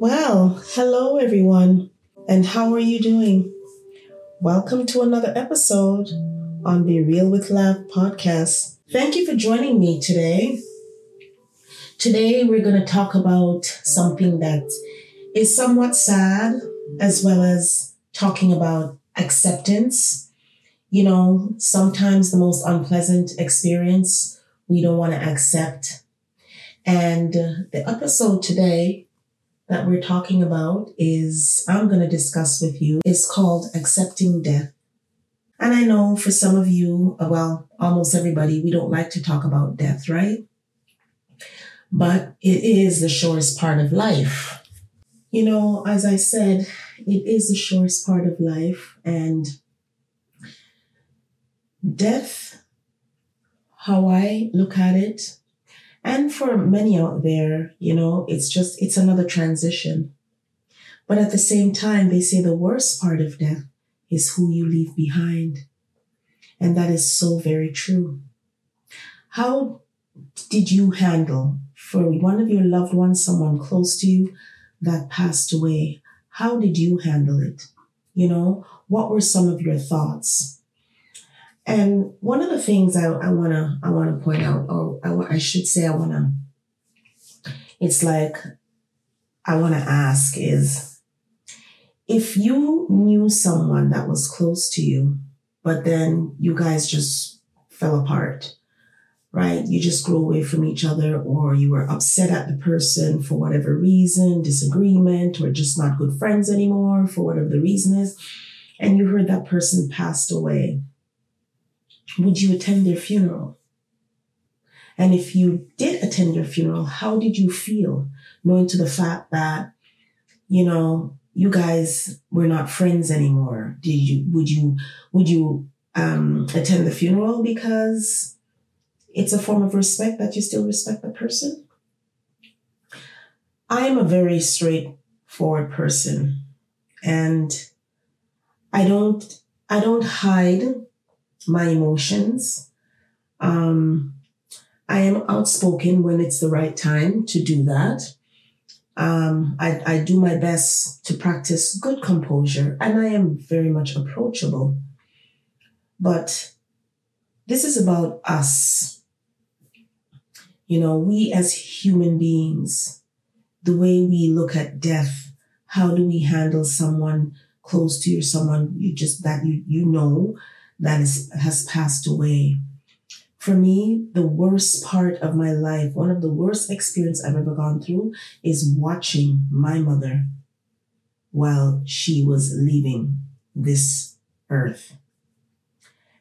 Well, hello everyone, and how are you doing? Welcome to another episode on Be Real with Love podcast. Thank you for joining me today. Today we're going to talk about something that is somewhat sad, as well as talking about acceptance. You know, sometimes the most unpleasant experience we don't want to accept. And the episode today that we're talking about is I'm going to discuss with you is called accepting death. And I know for some of you, well, almost everybody, we don't like to talk about death, right? But it is the shortest part of life. You know, as I said, it is the shortest part of life and death, how I look at it, and for many out there, you know, it's just, it's another transition. But at the same time, they say the worst part of death is who you leave behind. And that is so very true. How did you handle for one of your loved ones, someone close to you that passed away? How did you handle it? You know, what were some of your thoughts? And one of the things I, I wanna I wanna point out, or I, I should say I wanna, it's like I wanna ask is, if you knew someone that was close to you, but then you guys just fell apart, right? You just grew away from each other, or you were upset at the person for whatever reason, disagreement, or just not good friends anymore for whatever the reason is, and you heard that person passed away would you attend their funeral? And if you did attend their funeral, how did you feel knowing to the fact that, you know, you guys were not friends anymore? Did you, would you, would you, um, attend the funeral because it's a form of respect that you still respect the person? I am a very straightforward person and I don't, I don't hide my emotions. Um, I am outspoken when it's the right time to do that. Um, I, I do my best to practice good composure and I am very much approachable. But this is about us. You know, we as human beings, the way we look at death, how do we handle someone close to you, someone you just that you, you know, that is, has passed away. For me, the worst part of my life, one of the worst experience I've ever gone through is watching my mother while she was leaving this earth.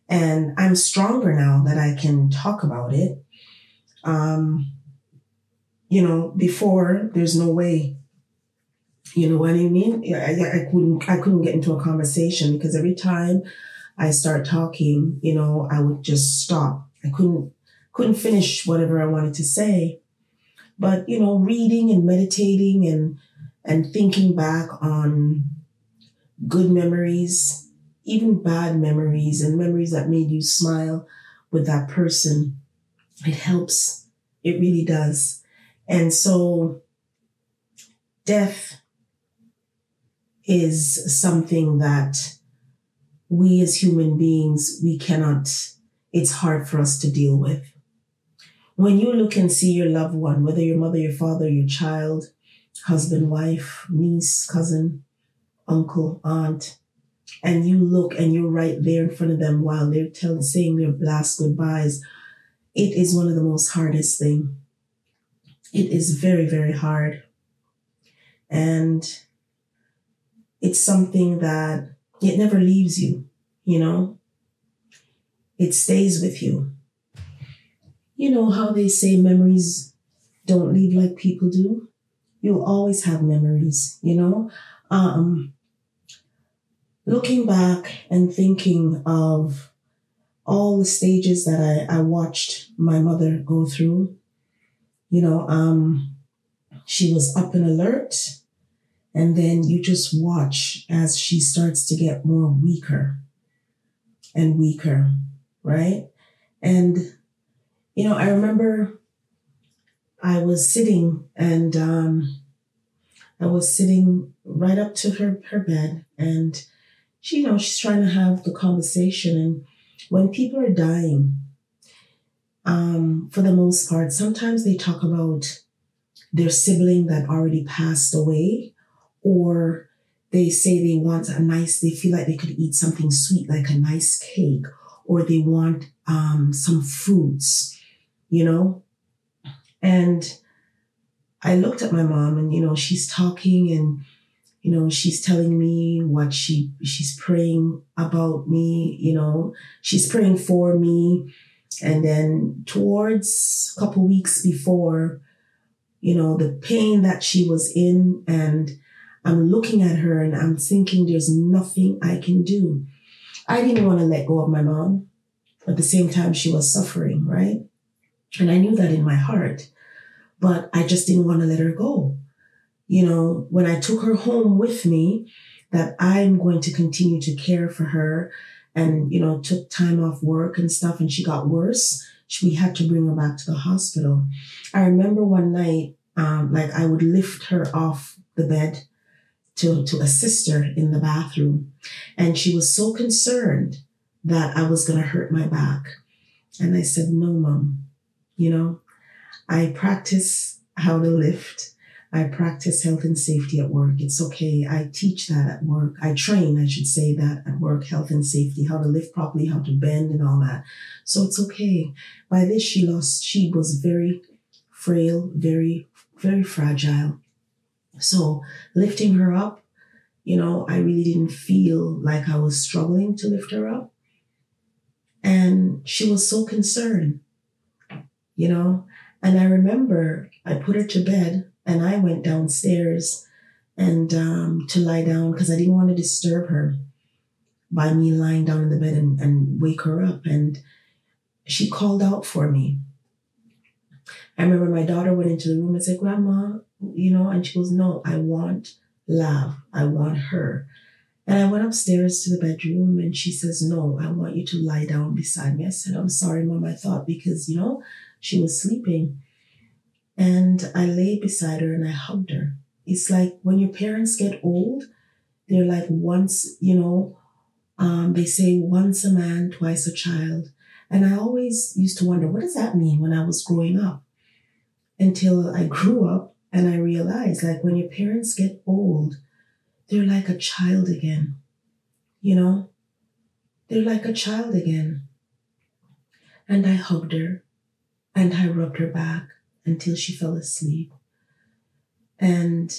And I'm stronger now that I can talk about it. Um, you know, before there's no way. You know what I mean? I, I couldn't I couldn't get into a conversation because every time I start talking, you know, I would just stop. I couldn't couldn't finish whatever I wanted to say. But, you know, reading and meditating and and thinking back on good memories, even bad memories and memories that made you smile with that person, it helps. It really does. And so death is something that we as human beings, we cannot, it's hard for us to deal with. When you look and see your loved one, whether your mother, your father, your child, husband, wife, niece, cousin, uncle, aunt, and you look and you're right there in front of them while they're telling, saying their last goodbyes, it is one of the most hardest thing. It is very, very hard. And it's something that it never leaves you, you know? It stays with you. You know how they say memories don't leave like people do? You'll always have memories, you know? Um, looking back and thinking of all the stages that I, I watched my mother go through, you know, um, she was up and alert. And then you just watch as she starts to get more weaker and weaker, right? And, you know, I remember I was sitting and um, I was sitting right up to her, her bed and she, you know, she's trying to have the conversation. And when people are dying, um, for the most part, sometimes they talk about their sibling that already passed away, or they say they want a nice, they feel like they could eat something sweet, like a nice cake, or they want um, some fruits, you know? And I looked at my mom and, you know, she's talking and, you know, she's telling me what she, she's praying about me, you know, she's praying for me. And then towards a couple weeks before, you know, the pain that she was in and I'm looking at her and I'm thinking there's nothing I can do. I didn't want to let go of my mom. At the same time, she was suffering, right? And I knew that in my heart but I just didn't want to let her go. You know, when I took her home with me, that I'm going to continue to care for her and, you know, took time off work and stuff and she got worse. We had to bring her back to the hospital. I remember one night, um, like I would lift her off the bed to, to assist her in the bathroom. And she was so concerned that I was going to hurt my back. And I said, no, mom, you know, I practice how to lift. I practice health and safety at work. It's okay. I teach that at work. I train, I should say that at work, health and safety, how to lift properly, how to bend and all that. So it's okay. By this, she lost, she was very frail, very, very fragile. So lifting her up, you know, I really didn't feel like I was struggling to lift her up. And she was so concerned, you know, and I remember I put her to bed and I went downstairs and um, to lie down because I didn't want to disturb her by me lying down in the bed and, and wake her up. And she called out for me. I remember my daughter went into the room and said, Grandma, you know, and she goes, No, I want love. I want her. And I went upstairs to the bedroom and she says, No, I want you to lie down beside me. I said, I'm sorry, mom. I thought because, you know, she was sleeping. And I lay beside her and I hugged her. It's like when your parents get old, they're like once, you know, um, they say once a man, twice a child. And I always used to wonder, what does that mean when I was growing up? Until I grew up and I realized like when your parents get old, they're like a child again. You know, they're like a child again. And I hugged her and I rubbed her back until she fell asleep. And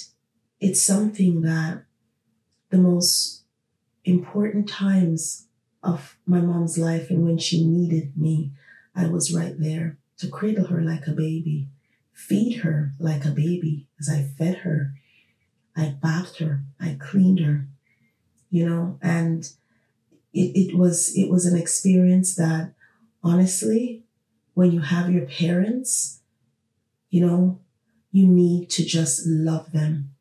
it's something that the most important times of my mom's life and when she needed me, I was right there to cradle her like a baby, feed her like a baby as I fed her. I bathed her, I cleaned her, you know, and it, it was it was an experience that honestly when you have your parents, you know, you need to just love them.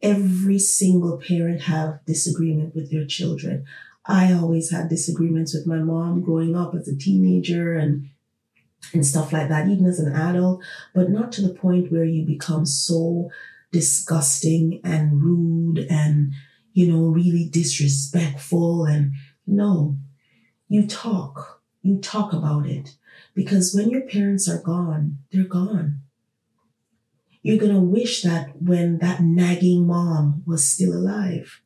Every single parent have disagreement with their children. I always had disagreements with my mom growing up as a teenager and and stuff like that, even as an adult, but not to the point where you become so disgusting and rude and, you know, really disrespectful. And no, you talk, you talk about it. Because when your parents are gone, they're gone. You're going to wish that when that nagging mom was still alive,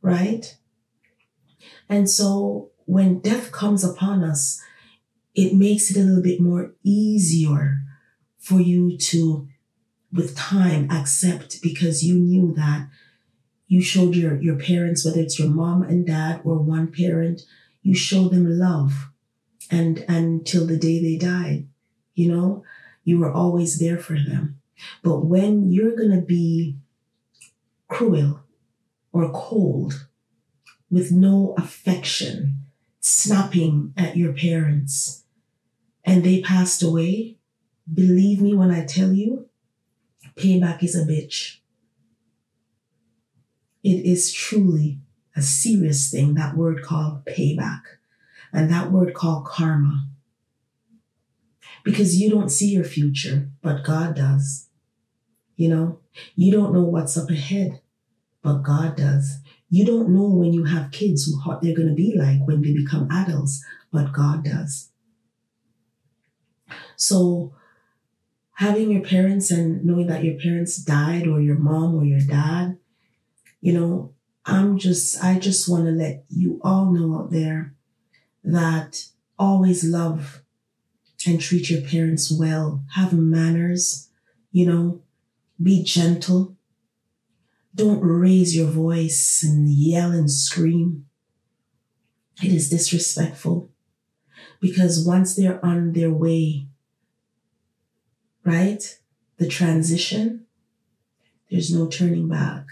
right? And so when death comes upon us, it makes it a little bit more easier for you to, with time, accept because you knew that you showed your, your parents, whether it's your mom and dad or one parent, you showed them love and until the day they died. You know, you were always there for them. But when you're going to be cruel or cold with no affection, snapping at your parents, and they passed away, believe me when I tell you, payback is a bitch. It is truly a serious thing, that word called payback and that word called karma. Because you don't see your future, but God does. You know, you don't know what's up ahead, but God does. You don't know when you have kids who what they're going to be like when they become adults, but God does. So, having your parents and knowing that your parents died or your mom or your dad, you know, I'm just, I just want to let you all know out there that always love and treat your parents well, have manners, you know, be gentle. Don't raise your voice and yell and scream. It is disrespectful because once they're on their way, right? The transition, there's no turning back.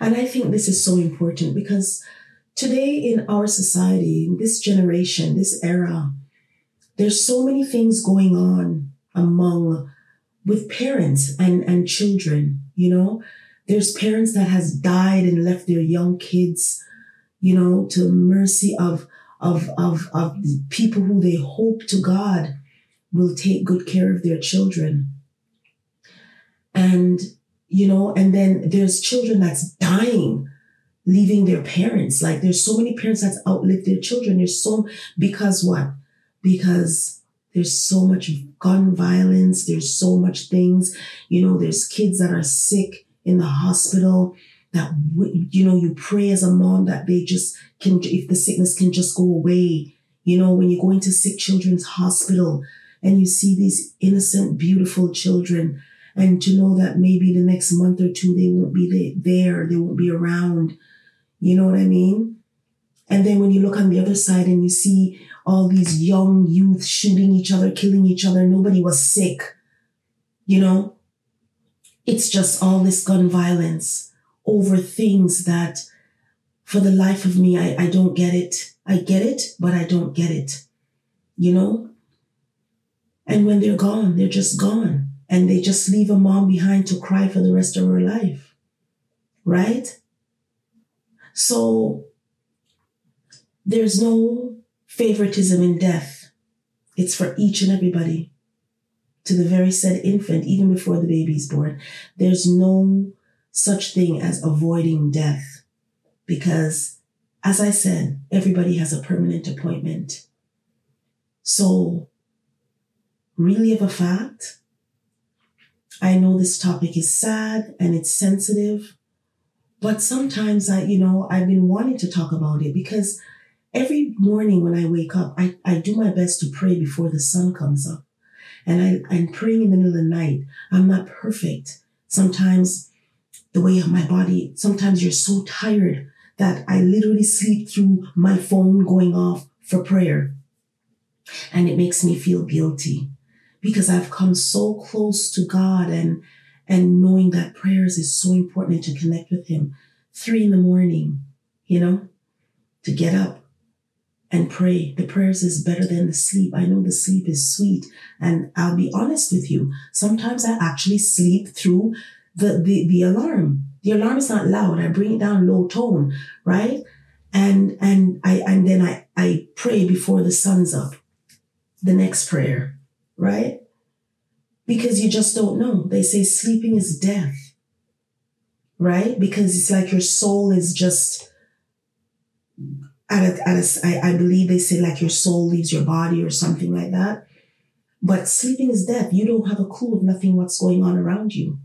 And I think this is so important because today in our society, in this generation, this era, there's so many things going on among with parents and, and children, you know, there's parents that has died and left their young kids, you know, to the mercy of, of, of, of people who they hope to God will take good care of their children. And, you know, and then there's children that's dying, leaving their parents. Like there's so many parents that's outlived their children. There's so, because what? Because there's so much gun violence. There's so much things. You know, there's kids that are sick in the hospital that, you know, you pray as a mom that they just can, if the sickness can just go away. You know, when you go into sick children's hospital and you see these innocent, beautiful children and to know that maybe the next month or two they won't be there, they won't be around. You know what I mean? And then when you look on the other side and you see all these young youth shooting each other, killing each other. Nobody was sick. You know, it's just all this gun violence over things that for the life of me, I, I don't get it. I get it, but I don't get it. You know? And when they're gone, they're just gone. And they just leave a mom behind to cry for the rest of her life. Right? So there's no favoritism in death. It's for each and everybody. To the very said infant, even before the baby is born. There's no such thing as avoiding death because, as I said, everybody has a permanent appointment. So, really, of a fact, I know this topic is sad and it's sensitive, but sometimes I, you know, I've been wanting to talk about it because every morning when I wake up, I, I do my best to pray before the sun comes up. And I, I'm praying in the middle of the night. I'm not perfect. Sometimes the way of my body, sometimes you're so tired that I literally sleep through my phone going off for prayer. And it makes me feel guilty because I've come so close to God and, and knowing that prayers is so important to connect with Him. Three in the morning, you know, to get up and pray. The prayers is better than the sleep. I know the sleep is sweet. And I'll be honest with you. Sometimes I actually sleep through the, the, the alarm. The alarm is not loud. I bring it down low tone, right? And, and I, and then I, I pray before the sun's up. The next prayer, right? Because you just don't know. They say sleeping is death, right? Because it's like your soul is just at a, at a, I, I believe they say like your soul leaves your body or something like that. But sleeping is death. You don't have a clue of nothing what's going on around you.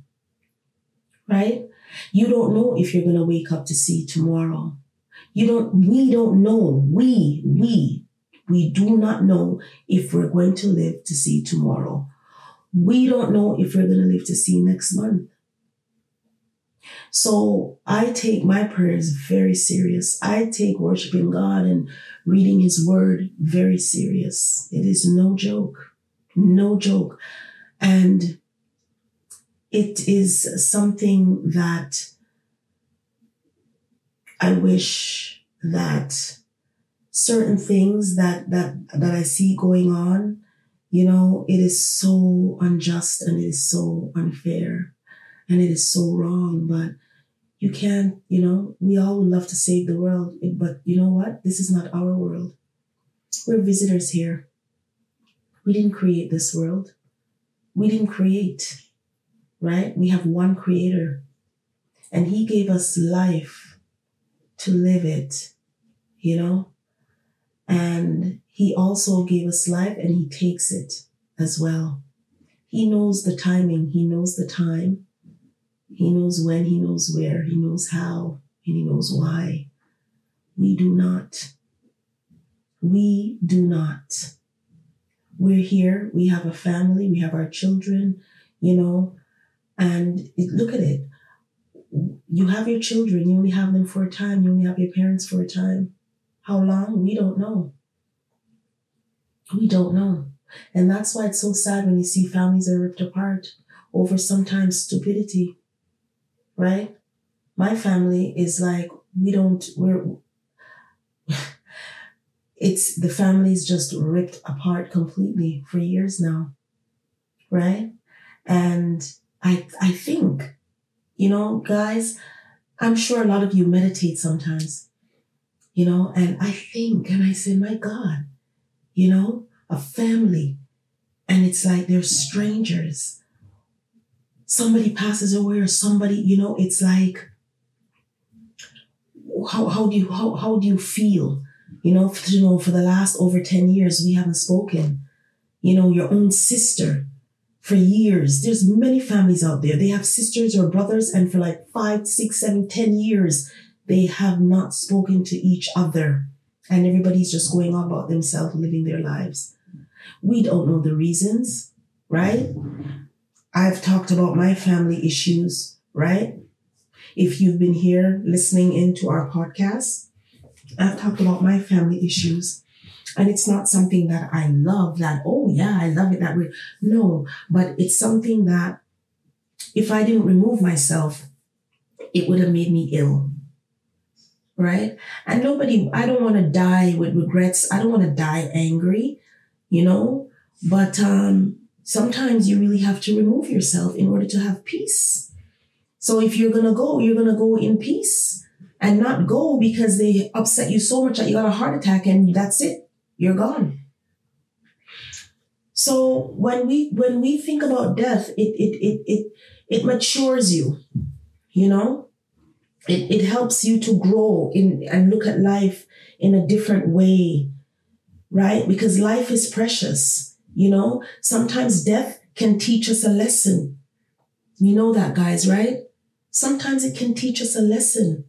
Right? You don't know if you're going to wake up to see tomorrow. You don't, we don't know. We, we, we do not know if we're going to live to see tomorrow. We don't know if we're going to live to see next month. So I take my prayers very serious. I take worshiping God and reading his word very serious. It is no joke, no joke. And it is something that I wish that certain things that, that, that I see going on, you know, it is so unjust and it is so unfair and it is so wrong, but you can't, you know, we all would love to save the world, but you know what? This is not our world. We're visitors here. We didn't create this world. We didn't create, right? We have one creator and he gave us life to live it, you know? And he also gave us life and he takes it as well. He knows the timing, he knows the time, he knows when, he knows where, he knows how, and he knows why. We do not. We do not. We're here, we have a family, we have our children, you know, and look at it. You have your children, you only have them for a time, you only have your parents for a time. How long? We don't know. We don't know. And that's why it's so sad when you see families are ripped apart over sometimes stupidity, right? My family is like, we don't, we're, it's the family's just ripped apart completely for years now, right? And I, I think, you know, guys, I'm sure a lot of you meditate sometimes, you know, and I think, and I say, my God, you know, a family, and it's like they're strangers. Somebody passes away or somebody, you know, it's like, how, how do you, how, how do you feel? You know, you know, for the last over 10 years, we haven't spoken. You know, your own sister for years. There's many families out there. They have sisters or brothers, and for like five, six, seven, ten years, they have not spoken to each other. And everybody's just going on about themselves, living their lives. We don't know the reasons, right? I've talked about my family issues, right? If you've been here listening into our podcast, I've talked about my family issues. And it's not something that I love that, oh yeah, I love it that way. No, but it's something that if I didn't remove myself, it would have made me ill. Right? And nobody, I don't want to die with regrets. I don't want to die angry, you know? But um, sometimes you really have to remove yourself in order to have peace. So if you're going to go, you're going to go in peace and not go because they upset you so much that you got a heart attack and that's it. You're gone. So when we when we think about death, it it it it it matures you, you know? It it helps you to grow in and look at life in a different way, right? Because life is precious, you know? Sometimes death can teach us a lesson. You know that, guys, right? Sometimes it can teach us a lesson.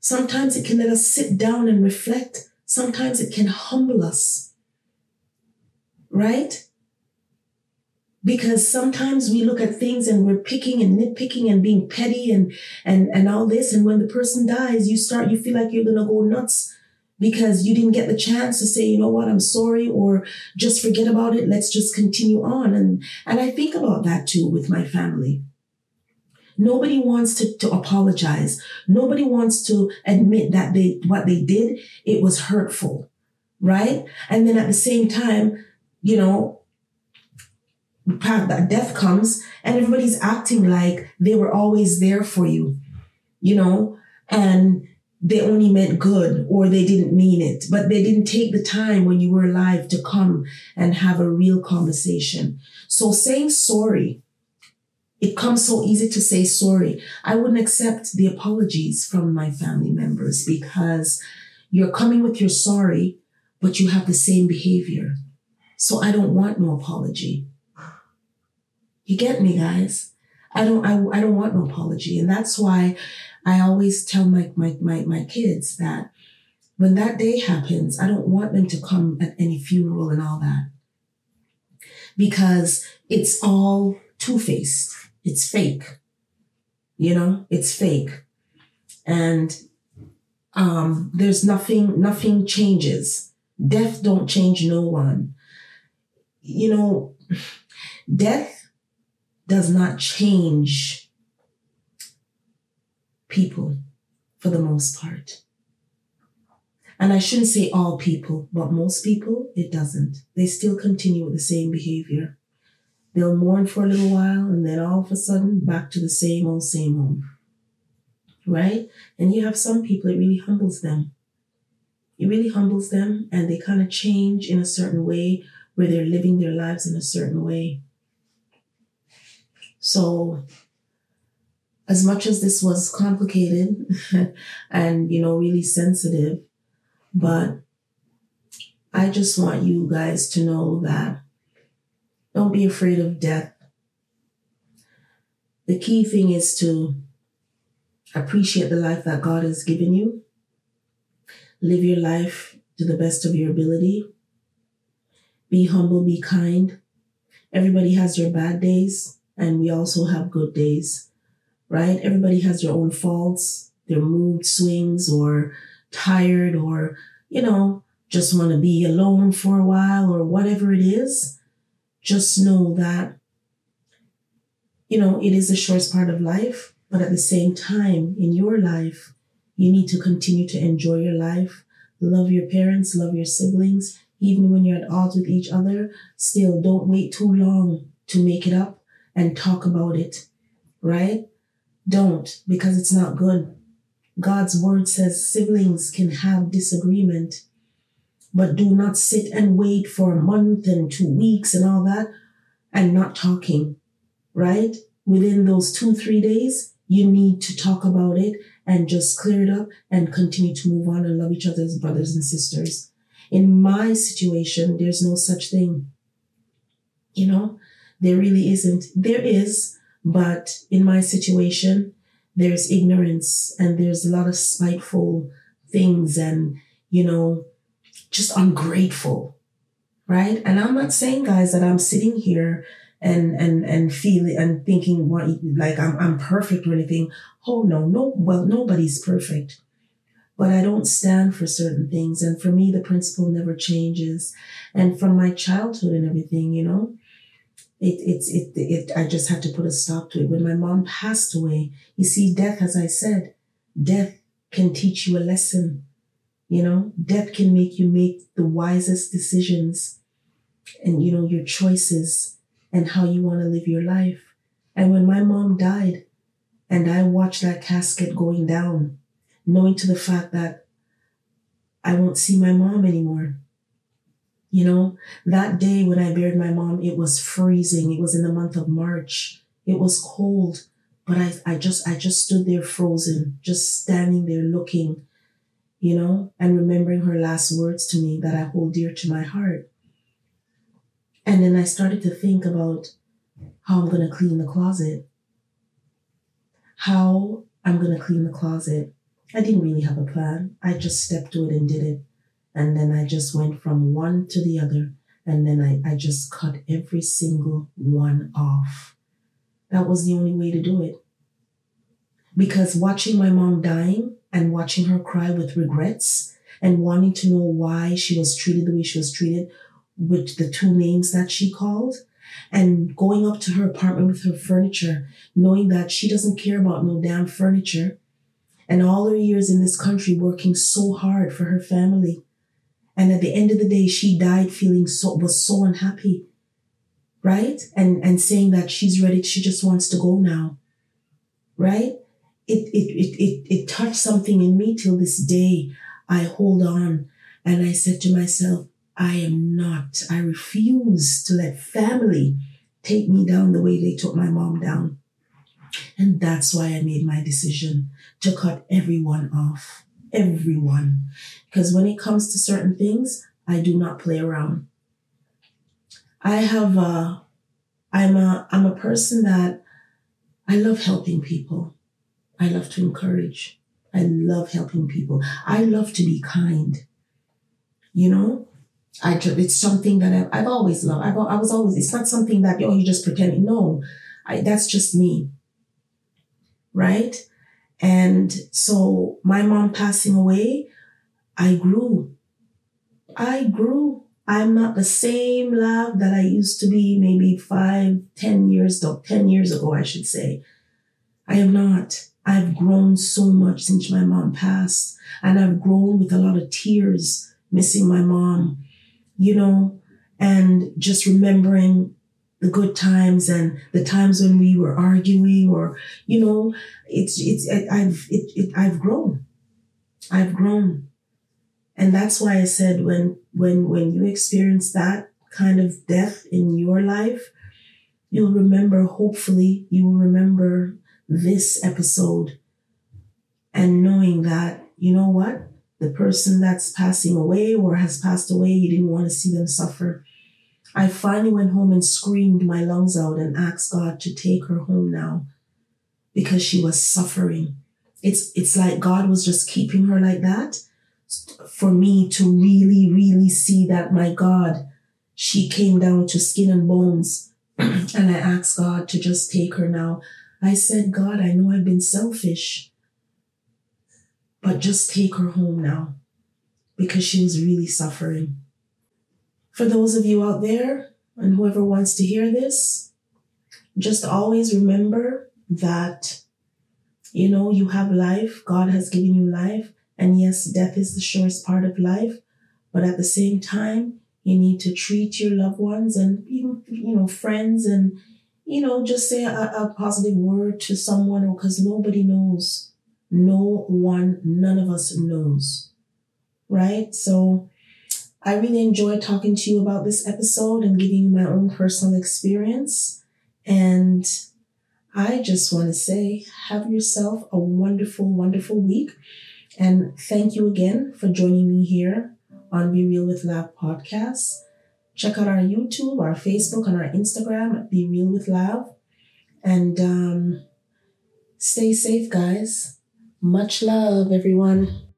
Sometimes it can let us sit down and reflect. Sometimes it can humble us. Right? Because sometimes we look at things and we're picking and nitpicking and being petty and, and, and all this. And when the person dies, you start, you feel like you're going to go nuts because you didn't get the chance to say, you know what, I'm sorry, or just forget about it. Let's just continue on. And, and I think about that too with my family. Nobody wants to, to apologize. Nobody wants to admit that they, what they did, it was hurtful. Right. And then at the same time, you know, that death comes and everybody's acting like they were always there for you, you know, and they only meant good or they didn't mean it, but they didn't take the time when you were alive to come and have a real conversation. So saying sorry it comes so easy to say sorry. I wouldn't accept the apologies from my family members because you're coming with your sorry, but you have the same behavior. So I don't want no apology. You get me, guys? I don't, I, I don't want no apology. And that's why I always tell my, my, my, my kids that when that day happens, I don't want them to come at any funeral and all that because it's all two faced it's fake. You know, it's fake. And um, there's nothing, nothing changes. Death don't change no one. You know, death does not change people for the most part. And I shouldn't say all people, but most people, it doesn't. They still continue with the same behavior. They'll mourn for a little while and then all of a sudden back to the same old, same old. Right? And you have some people, it really humbles them. It really humbles them and they kind of change in a certain way where they're living their lives in a certain way. So, as much as this was complicated and, you know, really sensitive, but I just want you guys to know that don't be afraid of death. The key thing is to appreciate the life that God has given you. Live your life to the best of your ability. Be humble, be kind. Everybody has their bad days, and we also have good days, right? Everybody has their own faults, their mood swings, or tired, or, you know, just want to be alone for a while, or whatever it is. Just know that, you know, it is the shortest part of life, but at the same time, in your life, you need to continue to enjoy your life, love your parents, love your siblings, even when you're at odds with each other. Still, don't wait too long to make it up and talk about it, right? Don't, because it's not good. God's word says siblings can have disagreement, but do not sit and wait for a month and two weeks and all that and not talking, right? Within those two, three days, you need to talk about it and just clear it up and continue to move on and love each other as brothers and sisters. In my situation, there's no such thing. You know, there really isn't. There is, but in my situation, there's ignorance and there's a lot of spiteful things and, you know, just ungrateful. Right. And I'm not saying, guys, that I'm sitting here and and and feeling and thinking what like I'm I'm perfect or anything. Oh no, no well nobody's perfect. But I don't stand for certain things. And for me the principle never changes. And from my childhood and everything, you know, it it's it it I just had to put a stop to it. When my mom passed away, you see, death, as I said, death can teach you a lesson. You know, death can make you make the wisest decisions and you know your choices and how you want to live your life. And when my mom died and I watched that casket going down, knowing to the fact that I won't see my mom anymore. You know, that day when I buried my mom, it was freezing. It was in the month of March. It was cold, but I, I just, I just stood there frozen, just standing there looking, you know, and remembering her last words to me that I hold dear to my heart. And then I started to think about how I'm going to clean the closet. How I'm going to clean the closet. I didn't really have a plan. I just stepped to it and did it. And then I just went from one to the other. And then I, I just cut every single one off. That was the only way to do it. Because watching my mom dying and watching her cry with regrets and wanting to know why she was treated the way she was treated with the two names that she called and going up to her apartment with her furniture, knowing that she doesn't care about no damn furniture. And all her years in this country working so hard for her family. And at the end of the day, she died feeling so, was so unhappy. Right? And, and saying that she's ready. She just wants to go now. Right? It, it, it, it, it touched something in me till this day. I hold on and I said to myself, I am not, I refuse to let family take me down the way they took my mom down. And that's why I made my decision to cut everyone off. Everyone. Because when it comes to certain things, I do not play around. I have a, I'm a, I'm a person that I love helping people. I love to encourage. I love helping people. I love to be kind. You know, I just, it's something that I've, I've always loved. I've, I was always, it's not something that, oh, you just pretending. No, I, that's just me. Right. And so my mom passing away, I grew. I grew. I'm not the same love that I used to be maybe five, ten years, ten years ago, I should say. I am not. I've grown so much since my mom passed and I've grown with a lot of tears missing my mom you know, and just remembering the good times and the times when we were arguing or, you know, it's, it's, I've, it, it, I've grown. I've grown. And that's why I said when, when, when you experience that kind of death in your life, you'll remember, hopefully, you will remember this episode and knowing that, you know what? The person that's passing away or has passed away, you didn't want to see them suffer. I finally went home and screamed my lungs out and asked God to take her home now because she was suffering. It's, it's like God was just keeping her like that for me to really, really see that my God, she came down to skin and bones. and I asked God to just take her now. I said, God, I know I've been selfish, but just take her home now because she was really suffering. For those of you out there and whoever wants to hear this, just always remember that, you know, you have life. God has given you life. And yes, death is the surest part of life. But at the same time, you need to treat your loved ones and even, you know, friends and, you know, just say a, a positive word to someone because nobody knows. No one, none of us knows. Right? So I really enjoyed talking to you about this episode and giving you my own personal experience. And I just want to say, have yourself a wonderful, wonderful week. And thank you again for joining me here on Be Real with Love podcast. Check out our YouTube, our Facebook, and our Instagram at Be Real with Love. And um, stay safe, guys. Much love, everyone.